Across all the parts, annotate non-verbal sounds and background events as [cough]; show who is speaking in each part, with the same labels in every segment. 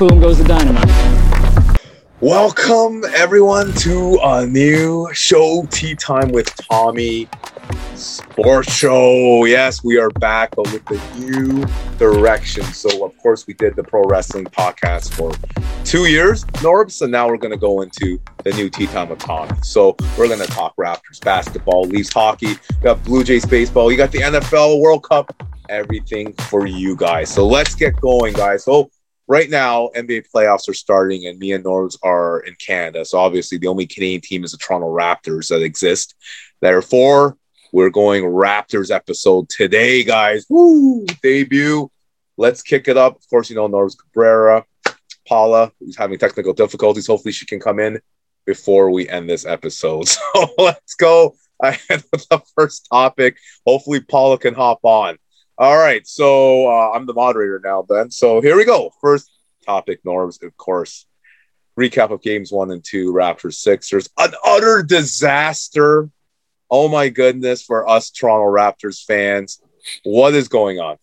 Speaker 1: boom goes the dynamite.
Speaker 2: Welcome everyone to a new show, Tea Time with Tommy Sports Show. Yes, we are back, but with the new direction. So, of course, we did the pro wrestling podcast for two years, Norbs, and now we're going to go into the new Tea Time with Tommy. So, we're going to talk Raptors basketball, Leafs hockey, we got Blue Jays baseball, you got the NFL World Cup, everything for you guys. So, let's get going, guys. So, right now NBA playoffs are starting and me and Norbs are in Canada. So obviously the only Canadian team is the Toronto Raptors that exist. Therefore, we're going Raptors episode today, guys. Woo! Debut. Let's kick it up. Of course, you know Norbs Cabrera, Paula, who's having technical difficulties. Hopefully she can come in before we end this episode. [laughs] So let's go ahead with the first topic. Hopefully Paula can hop on. All right, so uh, I'm the moderator now, Ben. So here we go. First topic, Norms, of course. Recap of games one and two, Raptors Sixers. An utter disaster. Oh my goodness, for us Toronto Raptors fans. What is going on?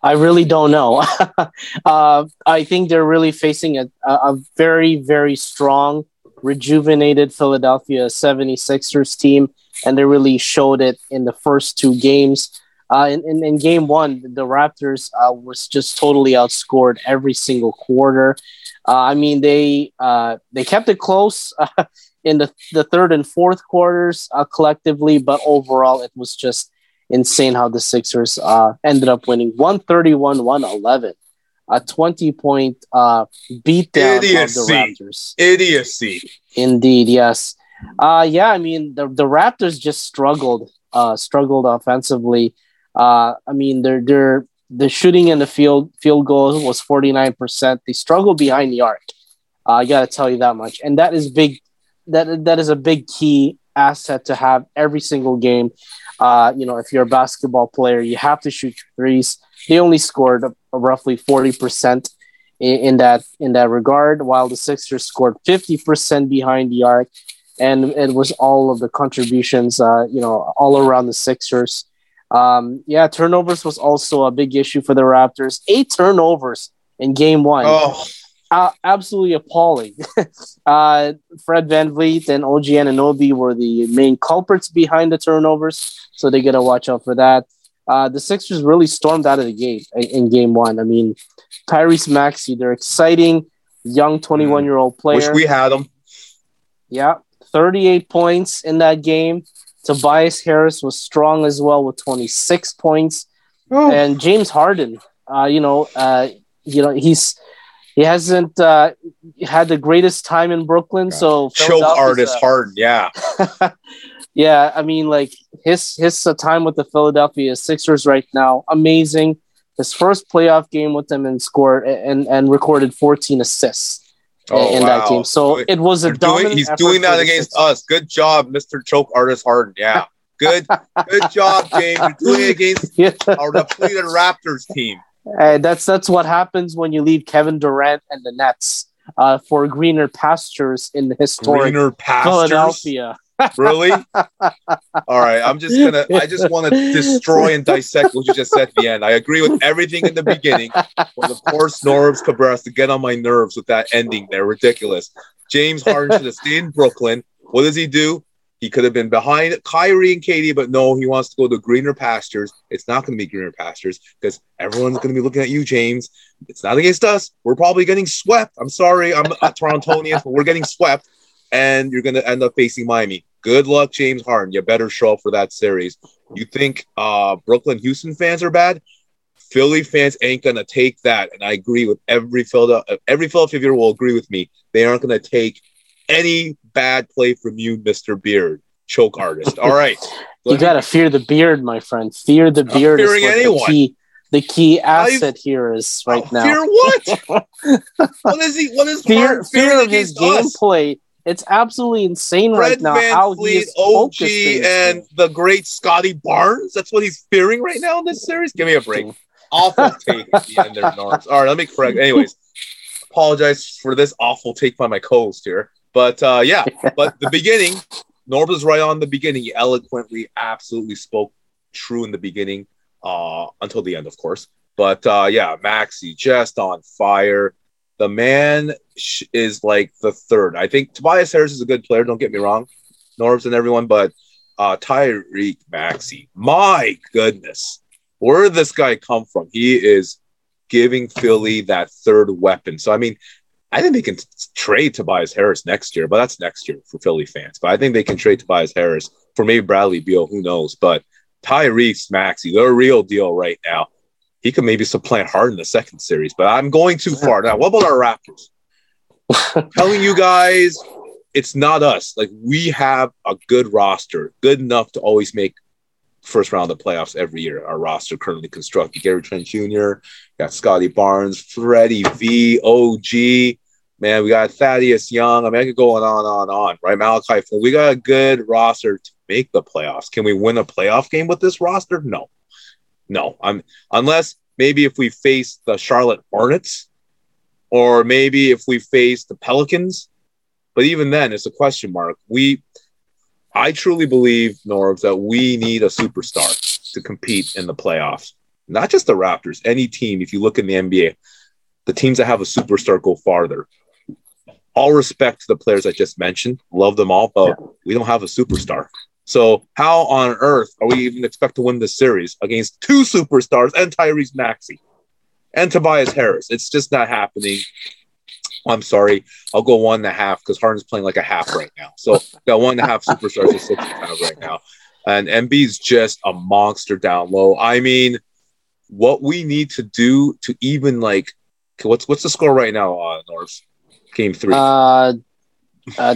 Speaker 3: I really don't know. [laughs] uh, I think they're really facing a, a very, very strong, rejuvenated Philadelphia 76ers team, and they really showed it in the first two games. Uh, in, in, in, game one, the Raptors uh, was just totally outscored every single quarter. Uh, I mean, they uh, they kept it close uh, [laughs] in the, the third and fourth quarters uh, collectively, but overall, it was just insane how the Sixers ended up winning 131 111. A 20 point beatdown Idiocy. of the Raptors.
Speaker 2: Idiocy.
Speaker 3: Indeed, yes. yeah, I mean, the, the Raptors just struggled, struggled offensively. Uh, I mean, they're they're the shooting in the field field goal was 49%. They struggle behind the arc. Uh, I got to tell you that much. And that is big that that is a big key asset to have every single game. Uh, you know, if you're a basketball player, you have to shoot threes. They only scored a, a roughly 40% in, in, that in that regard, while the Sixers scored 50% behind the arc. And it was all of the contributions, uh, you know, all around the Sixers. Um, yeah, turnovers was also a big issue for the Raptors. Eight turnovers in game one. Oh. Uh, absolutely appalling. [laughs] uh, Fred VanVleet and OG Anunoby were the main culprits behind the turnovers, so they got to watch out for that. Uh, the Sixers really stormed out of the gate in, in game one. I mean, Tyrese Maxey, they're exciting young 21 year old player. Wish
Speaker 2: we had him.
Speaker 3: Yeah, 38 points in that game. Tobias Harris was strong as well with 26 points. Oh. And James Harden, uh, you know, uh, you know, he's he hasn't uh, had the greatest time in Brooklyn. So
Speaker 2: choke artist uh, Harden, yeah, [laughs]
Speaker 3: yeah. I mean, like his his uh, time with the Philadelphia Sixers right now, amazing. His first playoff game with them and scored and and recorded 14 assists oh, in wow. that game. So it was a doing,
Speaker 2: He's doing that against us. Good job, Mr. Choke Artist Harden. Yeah. [laughs] Good, good job, James. You're doing it against [laughs] yeah. our depleted Raptors team.
Speaker 3: Hey, that's that's what happens when you leave Kevin Durant and the Nets uh, for greener pastures in the historic Philadelphia
Speaker 2: really? All right. I'm just gonna. I just want to destroy and dissect what you just said at the end. I agree with everything in the beginning, but of course, Norbs Cabrera to get on my nerves with that ending there. Ridiculous. James Harden should have stayed in Brooklyn. What does he do? He could have been behind Kyrie and KD, but no, he wants to go to greener pastures. It's not going to be greener pastures because everyone's going to be looking at you, James. It's not against us. We're probably getting swept. I'm sorry, I'm uh, a Torontonian, but we're getting swept, and you're going to end up facing Miami. Good luck, James Harden. You better show up for that series. You think uh, Brooklyn Houston fans are bad? Philly fans ain't gonna take that, and I agree with every Philadelphia. Every Philadelphia viewer will agree with me. They aren't gonna take any bad play from you, Mister Beard, choke artist. All right, [laughs]
Speaker 3: you gotta fear the beard, my friend. Fear the beard. Is anyone. The key, the key asset I've, here is right oh, now.
Speaker 2: Fear what? [laughs] what is he? What is
Speaker 3: fear? Fear of his gameplay it's absolutely insane Fred right now
Speaker 2: Van how Fleet, OG, and the great Scottie Barnes. That's what he's fearing right now in this series. Give me a break. [laughs] Awful take at the end there, Norris. All right, let me correct. Anyways, apologize for this awful take by my co-host here. But uh, yeah, but the beginning, Norb was right on the beginning. He eloquently, absolutely spoke true in the beginning uh, until the end, of course. But uh, yeah, Maxey just on fire. The man is like the third. I think Tobias Harris is a good player. Don't get me wrong, Norbs and everyone, but uh, Tyreek Maxey, my goodness, where did this guy come from? He is giving Philly that third weapon. So I mean, I think they can t- trade Tobias Harris next year, but that's next year for Philly fans. But I think they can trade Tobias Harris for maybe Bradley Beal. Who knows? But Tyrese Maxey, they're a real deal right now. He could maybe supplant Harden in the second series, but I'm going too far. Now, what about our Raptors? [laughs] Telling you guys, it's not us. Like we have a good roster, good enough to always make first round of playoffs every year. Our roster currently constructed: Gary Trent Jr., got Scottie Barnes, Freddie V, OG. Man, we got Thaddeus Young. I mean, I could go on, on, on, on. Right, Malachi. We got a good roster to make the playoffs. Can we win a playoff game with this roster? No, no. I'm unless maybe if we face the Charlotte Hornets, or maybe if we face the Pelicans. But even then, it's a question mark. We, I truly believe, Norbs, that we need a superstar to compete in the playoffs. Not just the Raptors, any team. If you look in the NBA, the teams that have a superstar go farther. All respect to the players I just mentioned, love them all, but we don't have a superstar. So how on earth are we even expect to win this series against two superstars and Tyrese Maxey and Tobias Harris? It's just not happening. I'm sorry. I'll go one and a half because Harden's playing like a half right now. So got one and a half superstars six and half right now. And Embiid's just a monster down low. I mean, what we need to do to even like what's what's the score right now, uh North? Game three.
Speaker 3: Uh, uh,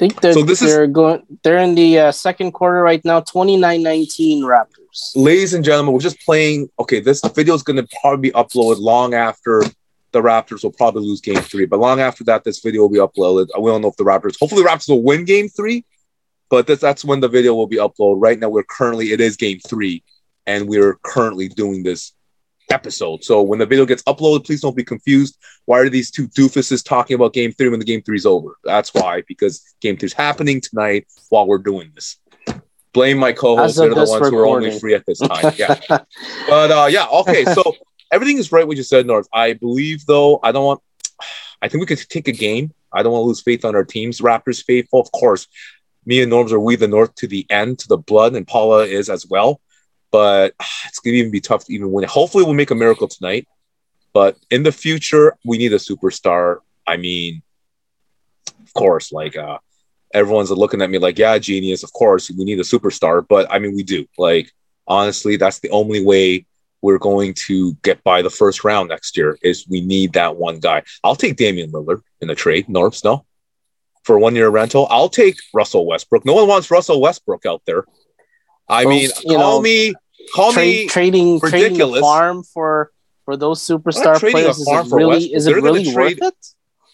Speaker 3: think they're,
Speaker 2: So this is-
Speaker 3: they're going. They're in the uh, second quarter right now. 29-19 Raptors.
Speaker 2: ladies and gentlemen, we're just playing. Okay, this video is going to probably be uploaded long after the Raptors will probably lose game three. But long after that, this video will be uploaded. We don't know if the Raptors, hopefully, the Raptors will win game three, but that's, that's when the video will be uploaded. Right now, we're currently, it is game three, and we're currently doing this episode. So when the video gets uploaded, please don't be confused. Why are these two doofuses talking about game three when the game three is over? That's why, because game three is happening tonight while we're doing this. Blame my co-hosts. They're the ones who are only free at this time. Yeah. [laughs] But uh, yeah, okay. So [laughs] everything is right what you said, North. I believe though, I don't want. [sighs] I think we could take a game. I don't want to lose faith on our teams. Raptors faithful, of course. Me and Norms are we the North to the end, to the blood, and Paula is as well. But [sighs] it's gonna even be tough to even win. Hopefully, we'll make a miracle tonight. But in the future, we need a superstar. I mean, of course, like uh, everyone's looking at me like, yeah, genius. Of course, we need a superstar. But I mean, we do. Like, honestly, that's the only way we're going to get by the first round next year is we need that one guy. I'll take Damian Lillard in the trade. Norps, no. For one year rental, I'll take Russell Westbrook. No one wants Russell Westbrook out there. I
Speaker 3: Well,
Speaker 2: mean,
Speaker 3: you
Speaker 2: call
Speaker 3: know,
Speaker 2: me, call
Speaker 3: Trade,
Speaker 2: me.
Speaker 3: trading trading the farm for for those superstar players is it really is
Speaker 2: They're
Speaker 3: it
Speaker 2: gonna
Speaker 3: really worth
Speaker 2: trade-
Speaker 3: it?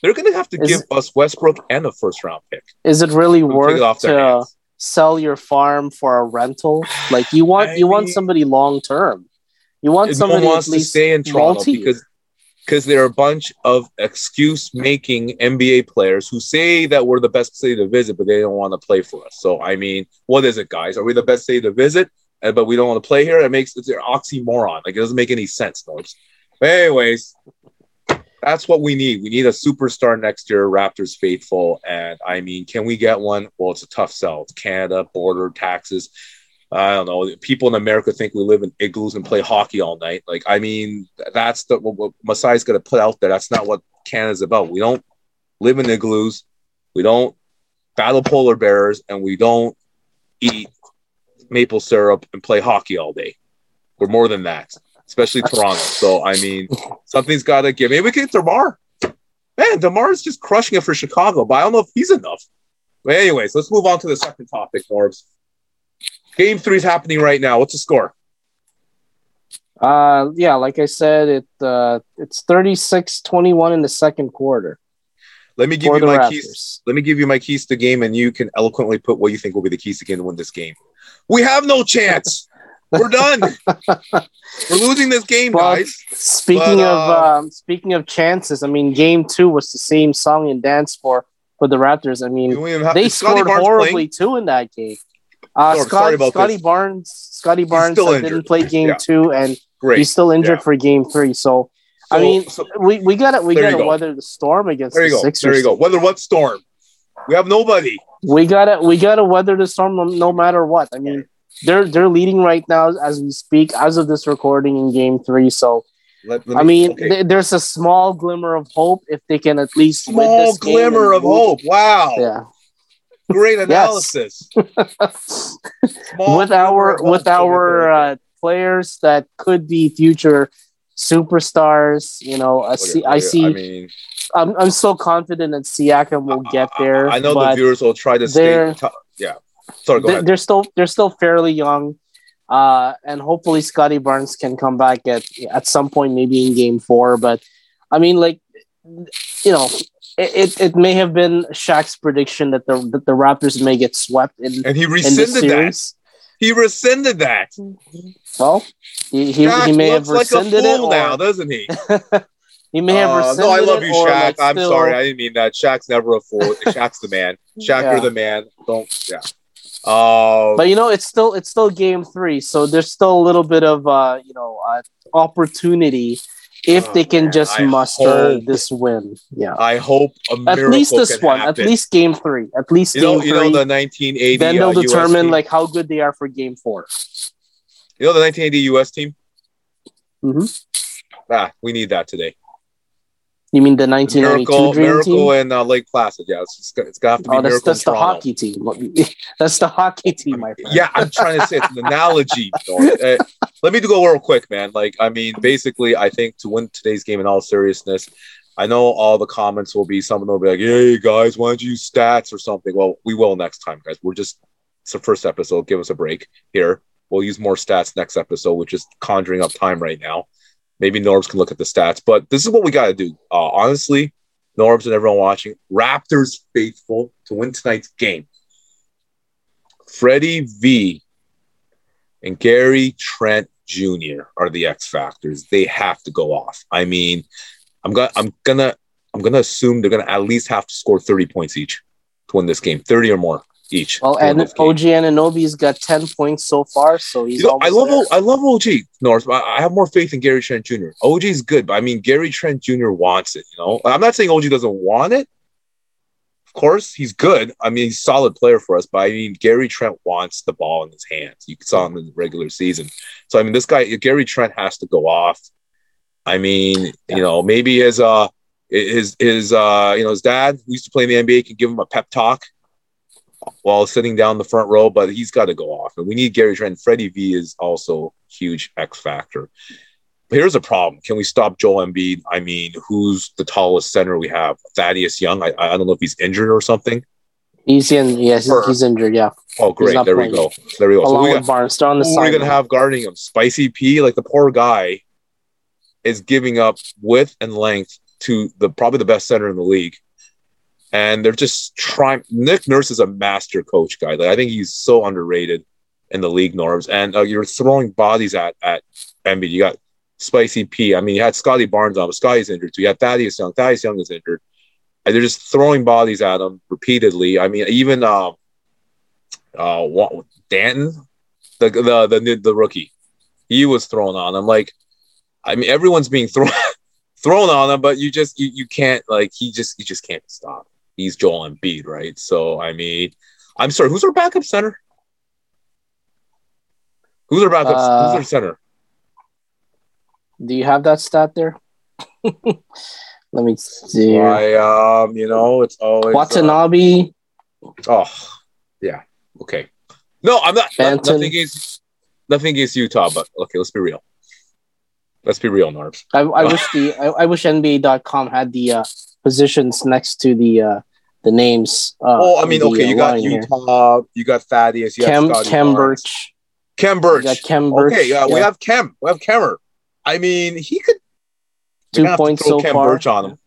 Speaker 2: They're going to have to
Speaker 3: Is-
Speaker 2: give us Westbrook and a first round pick.
Speaker 3: Is it really
Speaker 2: We'll
Speaker 3: worth
Speaker 2: it
Speaker 3: to sell your farm for a rental? Like you want
Speaker 2: I
Speaker 3: you want somebody long term. You want
Speaker 2: no
Speaker 3: somebody
Speaker 2: wants
Speaker 3: at
Speaker 2: to stay in Toronto because because there are a bunch of excuse making NBA players who say that we're the best city to visit, but they don't want to play for us. So I mean, what is it, guys? Are we the best city to visit? But we don't want to play here. It makes it's an oxymoron. Like it doesn't make any sense. But anyways, that's what we need. We need a superstar next year, Raptors faithful. And I mean, can we get one? Well, it's a tough sell. It's Canada, border, taxes. I don't know. People in America think we live in igloos and play hockey all night. Like, I mean, that's the what, what Masai's going to put out there. That's not what Canada's about. We don't live in igloos. We don't battle polar bears, and we don't eat maple syrup and play hockey all day. We're more than that, especially Toronto. So, I mean, [laughs] something's got to give. Maybe we can get Demar. Man, Demar's just crushing it for Chicago, but I don't know if he's enough. But anyways, let's move on to the second topic, Norbs. Game three is happening right now. What's the score?
Speaker 3: Uh yeah, like I said, it uh it's 36-21 in the second quarter
Speaker 2: Let me give you my
Speaker 3: Raptors.
Speaker 2: keys. Let me give you my keys to the game, and you can eloquently put what you think will be the keys to game to win this game. We have no chance. We're done. [laughs] We're losing this game,
Speaker 3: Well,
Speaker 2: guys.
Speaker 3: Speaking
Speaker 2: But,
Speaker 3: of
Speaker 2: uh,
Speaker 3: um, speaking of chances, I mean, game two was the same song and dance for for the Raptors. I mean,
Speaker 2: have-
Speaker 3: they scored horribly
Speaker 2: playing?
Speaker 3: too in that game. Uh, Scott, Scottie
Speaker 2: this.
Speaker 3: Barnes, Scottie Barnes
Speaker 2: injured.
Speaker 3: didn't play game
Speaker 2: Yeah.
Speaker 3: two, and
Speaker 2: Great.
Speaker 3: he's still injured
Speaker 2: Yeah.
Speaker 3: for game three. So, I mean,
Speaker 2: so-
Speaker 3: we we got to we got to
Speaker 2: go.
Speaker 3: weather the storm against
Speaker 2: there you
Speaker 3: the
Speaker 2: go.
Speaker 3: Sixers.
Speaker 2: There you go. Weather what storm? We have nobody.
Speaker 3: We gotta we gotta weather the storm no, matter what. I mean, they're they're leading right now as we speak, as of this recording in game three. So
Speaker 2: Let- let
Speaker 3: I
Speaker 2: me-
Speaker 3: mean,
Speaker 2: okay.
Speaker 3: th- there's a small glimmer of hope if they can at least win
Speaker 2: small
Speaker 3: this
Speaker 2: glimmer of hope. Wow.
Speaker 3: Yeah,
Speaker 2: Great analysis. [laughs]
Speaker 3: With our with our uh, players that could be future superstars. You know, I see. I see.
Speaker 2: I mean,
Speaker 3: I'm I'm so confident that Siakam will get there.
Speaker 2: I know the viewers will try to stay. T- yeah. Sorry, go
Speaker 3: they-
Speaker 2: ahead.
Speaker 3: they're still they're still fairly young, uh, and hopefully Scottie Barnes can come back at at some point, maybe in Game Four. But I mean, like you know, it, it, it may have been Shaq's prediction that the that the Raptors may get swept in
Speaker 2: And he rescinded that. He rescinded that.
Speaker 3: Well, he, he, he may have
Speaker 2: looks like a
Speaker 3: rescinded it, or
Speaker 2: now, doesn't he? [laughs]
Speaker 3: he may have
Speaker 2: Uh, no, I love you, Shaq.
Speaker 3: like,
Speaker 2: I'm
Speaker 3: still-
Speaker 2: sorry, I didn't mean that. Shaq's never a fool. [laughs] Shaq's the man. Shaq,
Speaker 3: Yeah.
Speaker 2: you're the man. Don't. Yeah. Uh,
Speaker 3: But you know, it's still it's still game three, so there's still a little bit of uh, you know uh, opportunity if
Speaker 2: Oh,
Speaker 3: they can
Speaker 2: man,
Speaker 3: just
Speaker 2: I
Speaker 3: muster
Speaker 2: hope-
Speaker 3: this win. Yeah,
Speaker 2: I hope a
Speaker 3: at least this one,
Speaker 2: happen.
Speaker 3: at least game three, at least
Speaker 2: you know,
Speaker 3: game
Speaker 2: you know
Speaker 3: three.
Speaker 2: the 1980.
Speaker 3: then they'll
Speaker 2: uh,
Speaker 3: determine like how good they are for game four.
Speaker 2: you know the 1980 US team.
Speaker 3: Mhm.
Speaker 2: Ah, we need that today.
Speaker 3: You mean the 1992
Speaker 2: Miracle,
Speaker 3: Dream
Speaker 2: Miracle,
Speaker 3: Team?
Speaker 2: and uh, Lake Placid. Yeah, it's, it's, it's got to be
Speaker 3: Oh, that's [laughs] that's the hockey team. that's the hockey team, my friend.
Speaker 2: Yeah, I'm trying to say it's an analogy. [laughs] Uh, let me do go real quick, man. Like, I mean, basically, I think to win today's game in all seriousness, I know all the comments will be someone will be like, "Hey guys, why don't you use stats or something?" Well, we will next time, guys. We're just it's the first episode. Give us a break here. We'll use more stats next episode, which is conjuring up time right now. Maybe Norbs can look at the stats, but this is what we got to do. Uh, honestly, Norbs and everyone watching, Raptors faithful to win tonight's game. Freddie V and Gary Trent Jr. are the X factors. They have to go off. I mean, I'm gonna I'm gonna I'm gonna assume they're gonna at least have to score 30 points each to win this game. 30 or more each.
Speaker 3: Well, and. OG Anunoby's got 10 points so far, so he's
Speaker 2: You know, I love O- I love OG North. but I have more faith in Gary Trent Jr. OG is good, but I mean Gary Trent Jr. wants it. You know, I'm not saying OG doesn't want it. Of course, he's good. I mean, he's a solid player for us, but I mean Gary Trent wants the ball in his hands. You saw him in the regular season. So I mean, this guy Gary Trent has to go off. I mean, you know, maybe his uh his his uh you know his dad who used to play in the NBA can give him a pep talk while sitting down the front row, but he's got to go off. And we need Gary Trent. Freddie V is also huge X factor. But here's a problem: Can we stop Joel Embiid? I mean, who's the tallest center we have? Thaddeus Young. I, I don't know if he's injured or something.
Speaker 3: He's in, yes,
Speaker 2: Or-
Speaker 3: he's injured, yeah.
Speaker 2: Oh, great! There we go. There we go. So
Speaker 3: Along
Speaker 2: we
Speaker 3: with
Speaker 2: got,
Speaker 3: Barnes. On the
Speaker 2: who are we
Speaker 3: side.
Speaker 2: gonna have guarding him? Spicy P. Like the poor guy is giving up width and length to the probably the best center in the league. And they're just trying. Nick Nurse is a master coach guy. Like I think he's so underrated in the league norms. And uh, you're throwing bodies at at Embiid. You got Spicy P. I mean, you had Scottie Barnes on, but Scottie's injured too. You had Thaddeus Young. Thaddeus Young is injured. And they're just throwing bodies at him repeatedly. I mean, even um, uh, what, Banton, the, the the the rookie, he was thrown on him. Like, I mean, everyone's being thrown [laughs] thrown on him, but you just you, you can't like he just he just can't stop. He's Joel Embiid, right? So I mean, I'm sorry, who's our backup center? Who's our backup?
Speaker 3: Uh,
Speaker 2: who's our center?
Speaker 3: Do you have that stat there? [laughs] Let me see.
Speaker 2: Why, um, you know, it's always uh,
Speaker 3: Watanabe,
Speaker 2: oh, yeah, okay. No, I'm not.
Speaker 3: Banton.
Speaker 2: nothing against nothing against Yuta, but okay, let's be real. Let's be real, Narbs.
Speaker 3: I, I wish the I, I wish NBA.com had the uh, positions next to the uh, the names. Uh,
Speaker 2: Oh, I mean,
Speaker 3: the,
Speaker 2: okay, you
Speaker 3: uh,
Speaker 2: got
Speaker 3: line here.
Speaker 2: Yuta, you got Thaddeus, you
Speaker 3: Khem
Speaker 2: have Khem
Speaker 3: Birch. Khem
Speaker 2: Birch.
Speaker 3: got Khem Birch.
Speaker 2: Okay, yeah, we have Khem. We have Kemmer. I mean, he could
Speaker 3: two
Speaker 2: they're have to
Speaker 3: points
Speaker 2: throw
Speaker 3: so
Speaker 2: Khem
Speaker 3: far.
Speaker 2: Birch on him.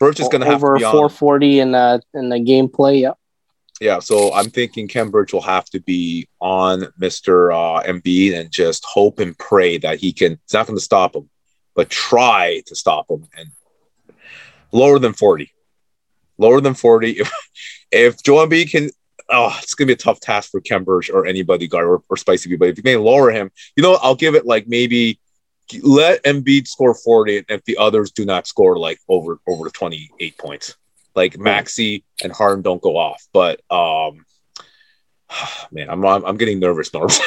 Speaker 2: Birch is going to have
Speaker 3: over
Speaker 2: be on.
Speaker 3: 440 in uh in the gameplay. Yeah.
Speaker 2: Yeah, so I'm thinking Khem Birch will have to be on Mr. Uh, Embiid and just hope and pray that he can. It's not going to stop him, but try to stop him and lower than 40. Lower than 40. If [laughs] if Joel Embiid can oh, it's gonna be a tough task for Ken or anybody guard or, or Spicy B. But if you can lower him, you know, I'll give it like maybe let Embiid score 40 and if the others do not score like over over 28 points. Like Maxey and Harden don't go off. But um [sighs] man, I'm I'm, I'm getting nervous, Norm. [laughs]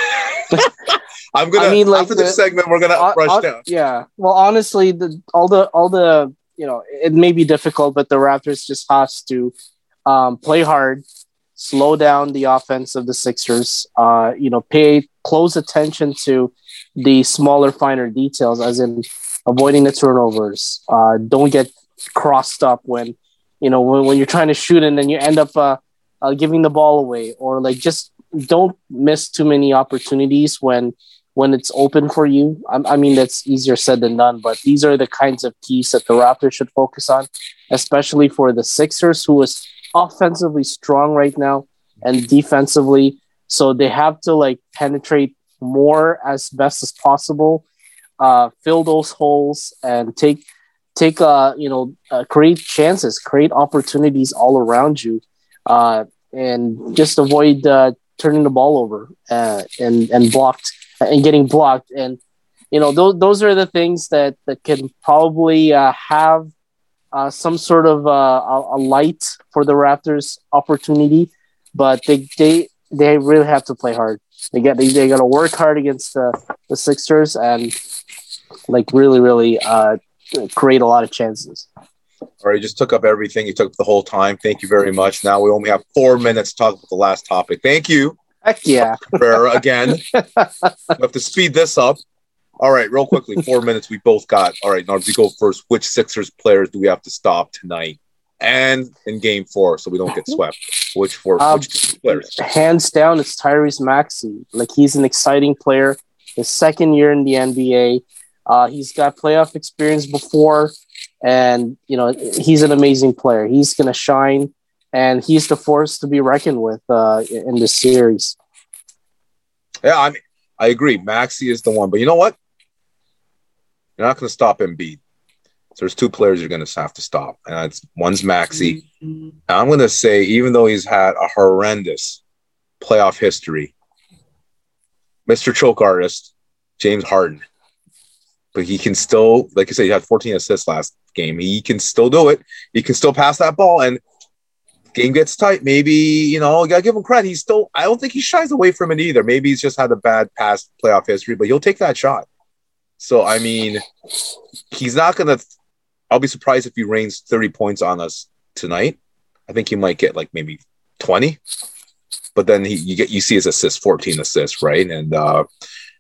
Speaker 2: I'm gonna
Speaker 3: I mean, like,
Speaker 2: after this
Speaker 3: the-
Speaker 2: segment, we're gonna
Speaker 3: Hon-
Speaker 2: rush
Speaker 3: hon-
Speaker 2: down.
Speaker 3: Yeah. Well, honestly, the all the all the you know it may be difficult, but the Raptors just has to um, play hard, slow down the offense of the Sixers. Uh, you know, pay close attention to the smaller, finer details, as in avoiding the turnovers. Uh, don't get crossed up when you know when, when you're trying to shoot and then you end up uh, uh, giving the ball away, or like just don't miss too many opportunities when when it's open for you. I, I mean, that's easier said than done, but these are the kinds of keys that the Raptors should focus on, especially for the Sixers, who is offensively strong right now and defensively. So they have to like penetrate more as best as possible, uh, fill those holes, and take take uh you know uh, create chances, create opportunities all around you, uh, and just avoid uh, turning the ball over uh, and and blocked and getting blocked and you know those those are the things that that can probably uh, have uh, some sort of uh, a, a light for the Raptors opportunity, but they they they really have to play hard. They get they, they got to work hard against the, the Sixers and like really really uh, create a lot of chances.
Speaker 2: All right, you just took up everything. You took up the whole time. Thank you very much. Now we only have four minutes to talk about the last topic. Thank you,
Speaker 3: Heck yeah! [laughs]
Speaker 2: Rivera, again. we have to speed this up. All right, real quickly, four minutes. We both got. All right, Narbs, you go first. Which Sixers players do we have to stop tonight and in Game Four so we don't get swept? Which four?
Speaker 3: Um,
Speaker 2: which players?
Speaker 3: hands down, it's Tyrese Maxey. Like he's an exciting player. His second year in the NBA. Uh, he's got playoff experience before, and you know he's an amazing player. He's gonna shine, and he's the force to be reckoned with uh, in this series.
Speaker 2: Yeah, I mean, I agree. Maxey is the one, but you know what? You're not going to stop Embiid. So there's two players you're going to have to stop, and it's one's Maxey. And I'm going to say, even though he's had a horrendous playoff history, Mr. Choke Artist, James Harden, but he can still, like I said, he had 14 assists last game. He can still do it. He can still pass that ball, and game gets tight. Maybe you know, gotta give him credit. He's still. I don't think he shies away from it either. Maybe he's just had a bad past playoff history, but he'll take that shot. So I mean, he's not gonna. I'll be surprised if he rains 30 points on us tonight. I think he might get like maybe 20, but then he you get you see his assists, 14 assists, right? And uh,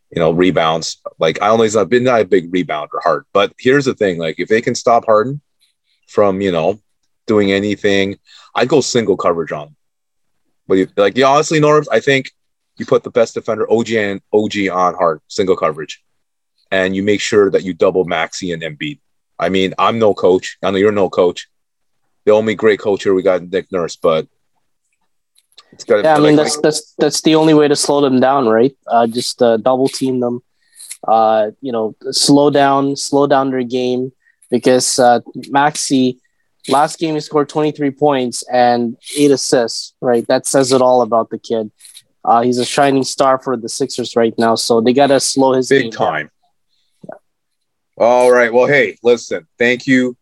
Speaker 2: you know, rebounds. Like I only he's not been not a big rebounder, hard. But here's the thing: like if they can stop Harden from you know doing anything, I'd go single coverage on him. But you, like, yeah, honestly, Norbs, I think you put the best defender OG and OG on hard single coverage, and you make sure that you double Maxey and Embiid. I mean, I'm no coach. I know you're no coach. The only great coach here we got Nick Nurse, but it's got.
Speaker 3: Yeah, I mean
Speaker 2: like,
Speaker 3: that's that's that's the only way to slow them down, right? Uh, just uh, double team them. Uh, you know, slow down, slow down their game because uh, Maxey last game he scored 23 points and eight assists. Right, that says it all about the kid. Uh, he's a shining star for the Sixers right now, so they gotta slow his
Speaker 2: big time. All right. Well, hey, listen. Thank you,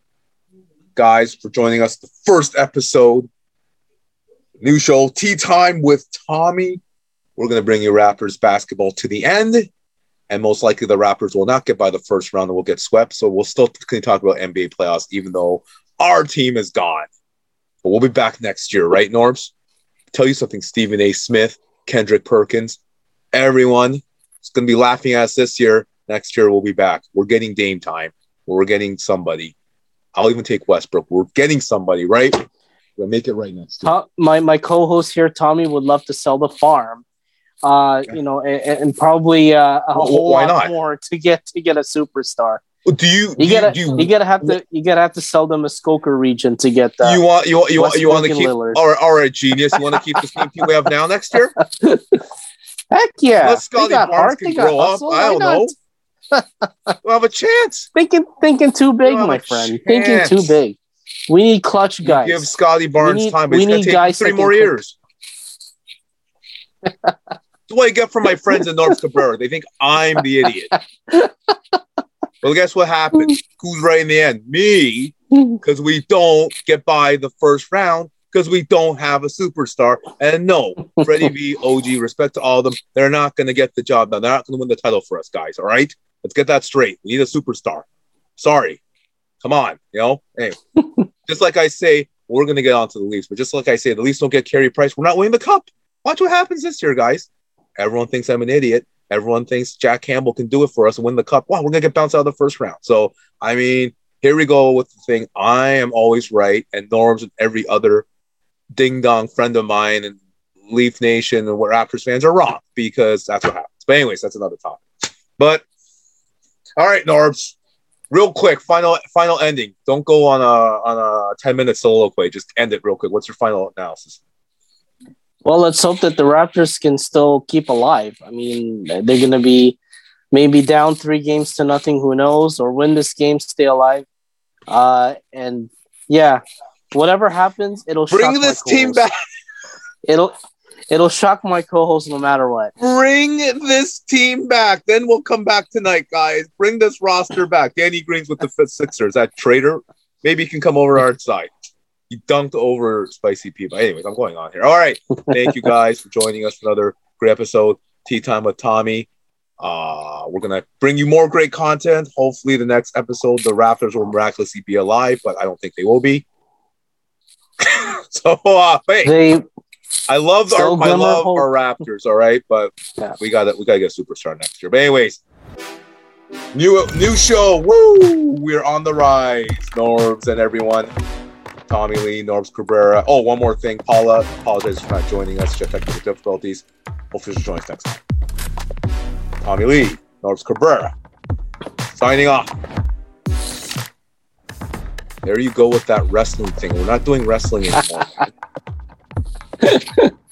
Speaker 2: guys, for joining us. The first episode, new show, Tea Time with Tommy. We're going to bring you Raptors basketball to the end, and most likely the Raptors will not get by the first round and will get swept. So we'll still talk about NBA playoffs, even though our team is gone. But we'll be back next year, right, Norms? Tell you something, Stephen A. Smith, Kendrick Perkins, everyone is going to be laughing at us this year. Next year, we'll be back. We're getting Dame time. We're getting somebody. I'll even take Westbrook. We're getting somebody, right? We'll make it right next year.
Speaker 3: My my co-host here, Tommy, would love to sell the farm. Uh, you know, and, and probably uh, a
Speaker 2: Well,
Speaker 3: whole
Speaker 2: why
Speaker 3: lot
Speaker 2: not?
Speaker 3: more to get to get a superstar.
Speaker 2: Do you
Speaker 3: You
Speaker 2: you,
Speaker 3: gotta,
Speaker 2: do
Speaker 3: you,
Speaker 2: you,
Speaker 3: gotta have to, you gotta have to sell the Muskoka region to get that.
Speaker 2: you want you want you want you want to keep
Speaker 3: Lillard.
Speaker 2: all right, all right, genius. You want to keep the same team we have now next year? [laughs]
Speaker 3: Heck yeah!
Speaker 2: Let
Speaker 3: Scottie
Speaker 2: Barnes
Speaker 3: heart,
Speaker 2: can grow up.
Speaker 3: hustle,
Speaker 2: I don't know. [laughs] We'll have a chance.
Speaker 3: Thinking, thinking too big,
Speaker 2: You have
Speaker 3: my
Speaker 2: a
Speaker 3: friend. Thinking too big. We need clutch
Speaker 2: You
Speaker 3: guys.
Speaker 2: give Scottie Barnes
Speaker 3: need-
Speaker 2: time, but
Speaker 3: we need guys
Speaker 2: three more years. [laughs] That's what I get from my friends in Norbs Cabrera. They think I'm the idiot. Well, guess what happened? Who's right in the end? Me, [laughs] because we don't get by the first round because we don't have a superstar. And no, Freddie V, OG, respect to all of them. They're not going to get the job done. They're not going to win the title for us, guys. All right? Let's get that straight. We need a superstar. Sorry. Come on. You know? Anyway, [laughs] just like I say, we're going to get onto the Leafs, but just like I say, the Leafs don't get Carey Price. We're not winning the cup. Watch what happens this year, guys. Everyone thinks I'm an idiot. Everyone thinks Jack Campbell can do it for us and win the cup. Wow, we're to get bounced out of the first round. So, I mean, here we go with the thing. I am always right, and Norm's and every other ding dong friend of mine and Leaf Nation and what Raptors fans are wrong because that's what happens. But anyways, that's another topic. But all right, Norbs, real quick, final final ending. Don't go on a on a ten minute soliloquy. Just end it real quick. What's your final analysis?
Speaker 3: Well, let's hope that the Raptors can still keep alive. I mean, they're going to be maybe down three games to nothing. Who knows? Or win this game, stay alive. Uh, and yeah, whatever happens, it'll
Speaker 2: bring this team back.
Speaker 3: It'll it'll shock my co-host no matter what.
Speaker 2: Bring this team back. Then we'll come back tonight, guys. Bring this roster back. Danny Green's with the Sixers. That traitor. Maybe he can come over our side. He dunked over spicy people. Anyways, I'm going on here. All right. Thank you guys for joining us for another great episode. Tea time with Tommy. Uh, we're gonna bring you more great content. Hopefully, the next episode, the Raptors will miraculously be alive, but I don't think they will be. [laughs] so, uh, hey,
Speaker 3: They
Speaker 2: I love our I love
Speaker 3: hope.
Speaker 2: our Raptors. All right, but
Speaker 3: Yeah.
Speaker 2: we got to we got to get a superstar next year. But anyways, new new show. Woo! We're on the rise, Norbs and everyone. Tommy Lee, Norbs Cabrera. Oh, one more thing. Paula, apologize for not joining us. Had technical difficulties. Hopefully, she'll join us next time. Tommy Lee, Norbs Cabrera, signing off. There you go with that wrestling thing. We're not doing wrestling anymore. [laughs]